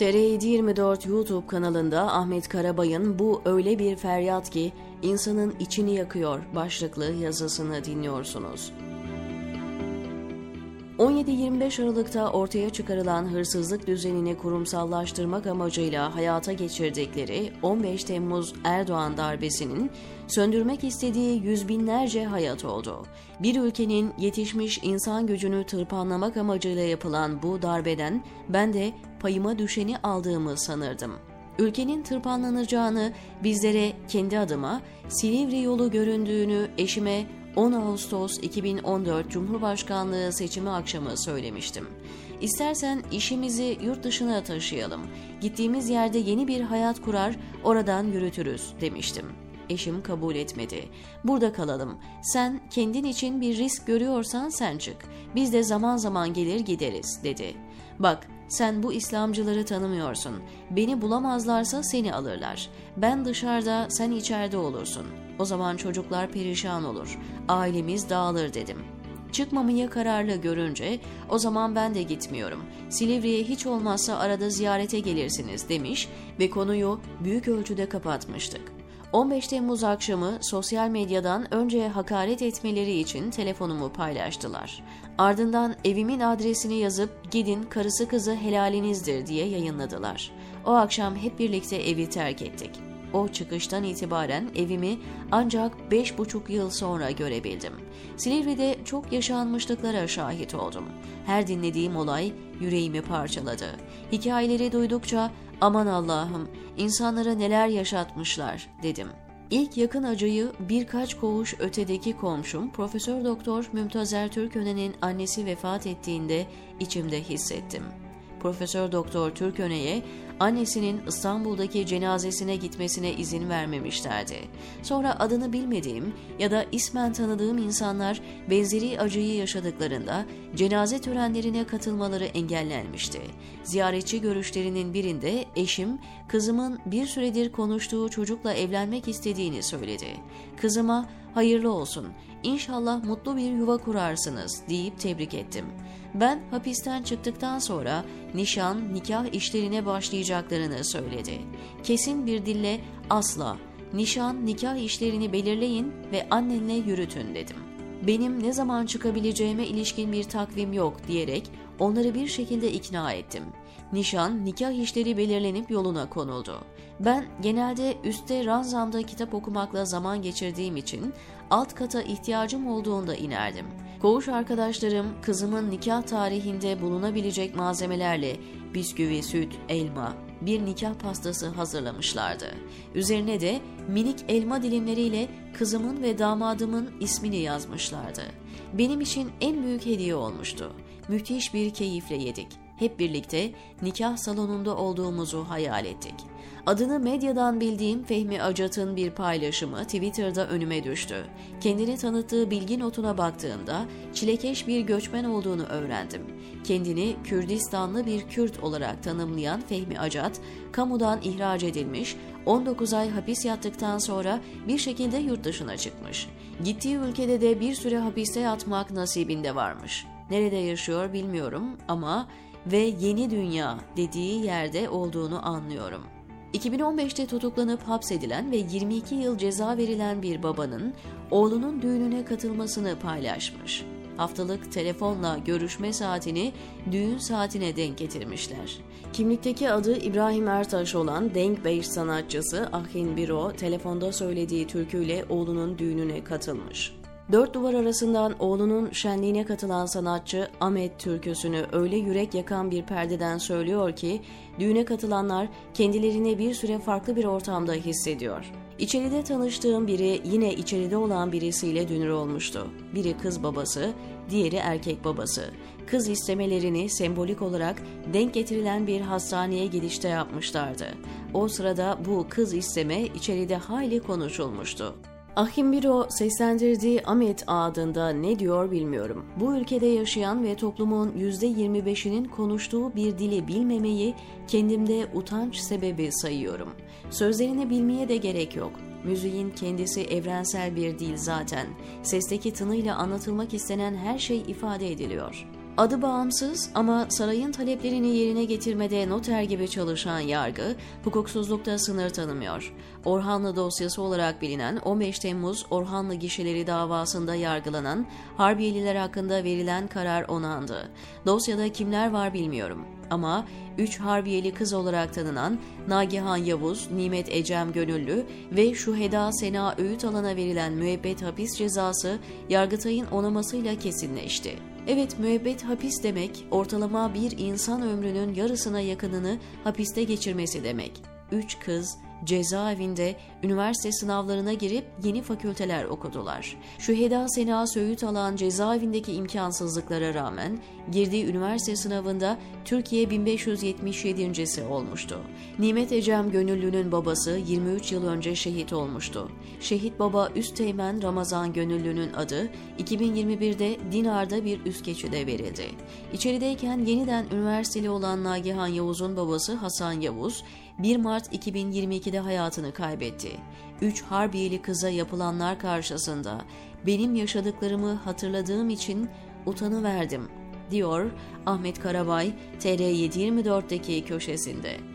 TR724 YouTube kanalında Ahmet Karabay'ın bu öyle bir feryat ki insanın içini yakıyor başlıklı yazısını dinliyorsunuz. 17-25 Aralık'ta ortaya çıkarılan hırsızlık düzenini kurumsallaştırmak amacıyla hayata geçirdikleri 15 Temmuz Erdoğan darbesinin söndürmek istediği yüz binlerce hayat oldu. Bir ülkenin yetişmiş insan gücünü tırpanlamak amacıyla yapılan bu darbeden ben de payıma düşeni aldığımı sanırdım. Ülkenin tırpanlanacağını bizlere kendi adıma Silivri yolu göründüğünü eşime 10 Ağustos 2014 Cumhurbaşkanlığı seçimi akşamı söylemiştim. İstersen işimizi yurt dışına taşıyalım. Gittiğimiz yerde yeni bir hayat kurar, oradan yürütürüz demiştim. Eşim kabul etmedi. Burada kalalım. Sen kendin için bir risk görüyorsan sen çık. Biz de zaman zaman gelir gideriz dedi. Bak sen bu İslamcıları tanımıyorsun. Beni bulamazlarsa seni alırlar. Ben dışarıda, sen içeride olursun. O zaman çocuklar perişan olur. Ailemiz dağılır dedim. Çıkmamayı kararlı görünce o zaman ben de gitmiyorum. Silivri'ye hiç olmazsa arada ziyarete gelirsiniz demiş ve konuyu büyük ölçüde kapatmıştık. 15 Temmuz akşamı sosyal medyadan önce hakaret etmeleri için telefonumu paylaştılar. Ardından evimin adresini yazıp gidin karısı kızı helalinizdir diye yayınladılar. O akşam hep birlikte evi terk ettik. O çıkıştan itibaren evimi ancak beş buçuk yıl sonra görebildim. Silivri'de çok yaşanmışlıklara şahit oldum. Her dinlediğim olay yüreğimi parçaladı. Hikayeleri duydukça aman Allah'ım insanlara neler yaşatmışlar dedim. İlk yakın acıyı birkaç koğuş ötedeki komşum Profesör Doktor Mümtazer Türköne'nin annesi vefat ettiğinde içimde hissettim. Profesör Doktor Türköne'ye annesinin İstanbul'daki cenazesine gitmesine izin vermemişlerdi. Sonra adını bilmediğim ya da ismen tanıdığım insanlar benzeri acıyı yaşadıklarında cenaze törenlerine katılmaları engellenmişti. Ziyaretçi görüşlerinin birinde eşim kızımın bir süredir konuştuğu çocukla evlenmek istediğini söyledi. Kızıma hayırlı olsun, inşallah mutlu bir yuva kurarsınız deyip tebrik ettim. Ben hapisten çıktıktan sonra nişan, nikah işlerine başlayacaklarını söyledi. Kesin bir dille asla, nişan, nikah işlerini belirleyin ve annenle yürütün dedim. Benim ne zaman çıkabileceğime ilişkin bir takvim yok diyerek onları bir şekilde ikna ettim. Nişan, nikah işleri belirlenip yoluna konuldu. Ben genelde üstte ranzamda kitap okumakla zaman geçirdiğim için alt kata ihtiyacım olduğunda inerdim. Koğuş arkadaşlarım kızımın nikah tarihinde bulunabilecek malzemelerle bisküvi, süt, elma, bir nikah pastası hazırlamışlardı. Üzerine de minik elma dilimleriyle kızımın ve damadımın ismini yazmışlardı. Benim için en büyük hediye olmuştu. Müthiş bir keyifle yedik. Hep birlikte nikah salonunda olduğumuzu hayal ettik. Adını medyadan bildiğim Fehmi Acat'ın bir paylaşımı Twitter'da önüme düştü. Kendini tanıttığı bilgi notuna baktığımda çilekeş bir göçmen olduğunu öğrendim. Kendini Kürdistanlı bir Kürt olarak tanımlayan Fehmi Acat, kamudan ihraç edilmiş, 19 ay hapis yattıktan sonra bir şekilde yurt dışına çıkmış. Gittiği ülkede de bir süre hapiste yatmak nasibinde varmış. Nerede yaşıyor bilmiyorum ama ve yeni dünya dediği yerde olduğunu anlıyorum. 2015'te tutuklanıp hapsedilen ve 22 yıl ceza verilen bir babanın oğlunun düğününe katılmasını paylaşmış. Haftalık telefonla görüşme saatini düğün saatine denk getirmişler. Kimlikteki adı İbrahim Ertaş olan Denk Bey sanatçısı Ahin Biro telefonda söylediği türküyle oğlunun düğününe katılmış. Dört duvar arasından oğlunun şenliğine katılan sanatçı Ahmet türküsünü öyle yürek yakan bir perdeden söylüyor ki düğüne katılanlar kendilerini bir süre farklı bir ortamda hissediyor. İçeride tanıştığım biri yine içeride olan birisiyle dünür olmuştu. Biri kız babası, diğeri erkek babası. Kız istemelerini sembolik olarak denk getirilen bir hastaneye gidişte yapmışlardı. O sırada bu kız isteme içeride hayli konuşulmuştu. Ahim Biro seslendirdiği Ahmet adında ne diyor bilmiyorum. Bu ülkede yaşayan ve toplumun %25'inin konuştuğu bir dili bilmemeyi kendimde utanç sebebi sayıyorum. Sözlerini bilmeye de gerek yok. Müziğin kendisi evrensel bir dil zaten. Sesteki tınıyla anlatılmak istenen her şey ifade ediliyor. Adı bağımsız ama sarayın taleplerini yerine getirmede noter gibi çalışan yargı, hukuksuzlukta sınır tanımıyor. Orhanlı dosyası olarak bilinen 15 Temmuz Orhanlı gişeleri davasında yargılanan Harbiyeliler hakkında verilen karar onandı. Dosyada kimler var bilmiyorum ama 3 Harbiyeli kız olarak tanınan Nagihan Yavuz, Nimet Ecem Gönüllü ve Şuheda Sena Öğüt alana verilen müebbet hapis cezası Yargıtay'ın onamasıyla kesinleşti. Evet müebbet hapis demek ortalama bir insan ömrünün yarısına yakınını hapiste geçirmesi demek. 3 kız cezaevinde üniversite sınavlarına girip yeni fakülteler okudular. Şüheda Sena Söğüt alan cezaevindeki imkansızlıklara rağmen girdiği üniversite sınavında Türkiye 1577. olmuştu. Nimet Ecem Gönüllü'nün babası 23 yıl önce şehit olmuştu. Şehit baba Üsteğmen Ramazan Gönüllü'nün adı 2021'de Dinar'da bir üst geçide verildi. İçerideyken yeniden üniversiteli olan Nagihan Yavuz'un babası Hasan Yavuz 1 Mart 2022'de hayatını kaybetti. 3 Harbiyeli kıza yapılanlar karşısında benim yaşadıklarımı hatırladığım için utanıverdim, diyor Ahmet Karabay TR724'deki köşesinde.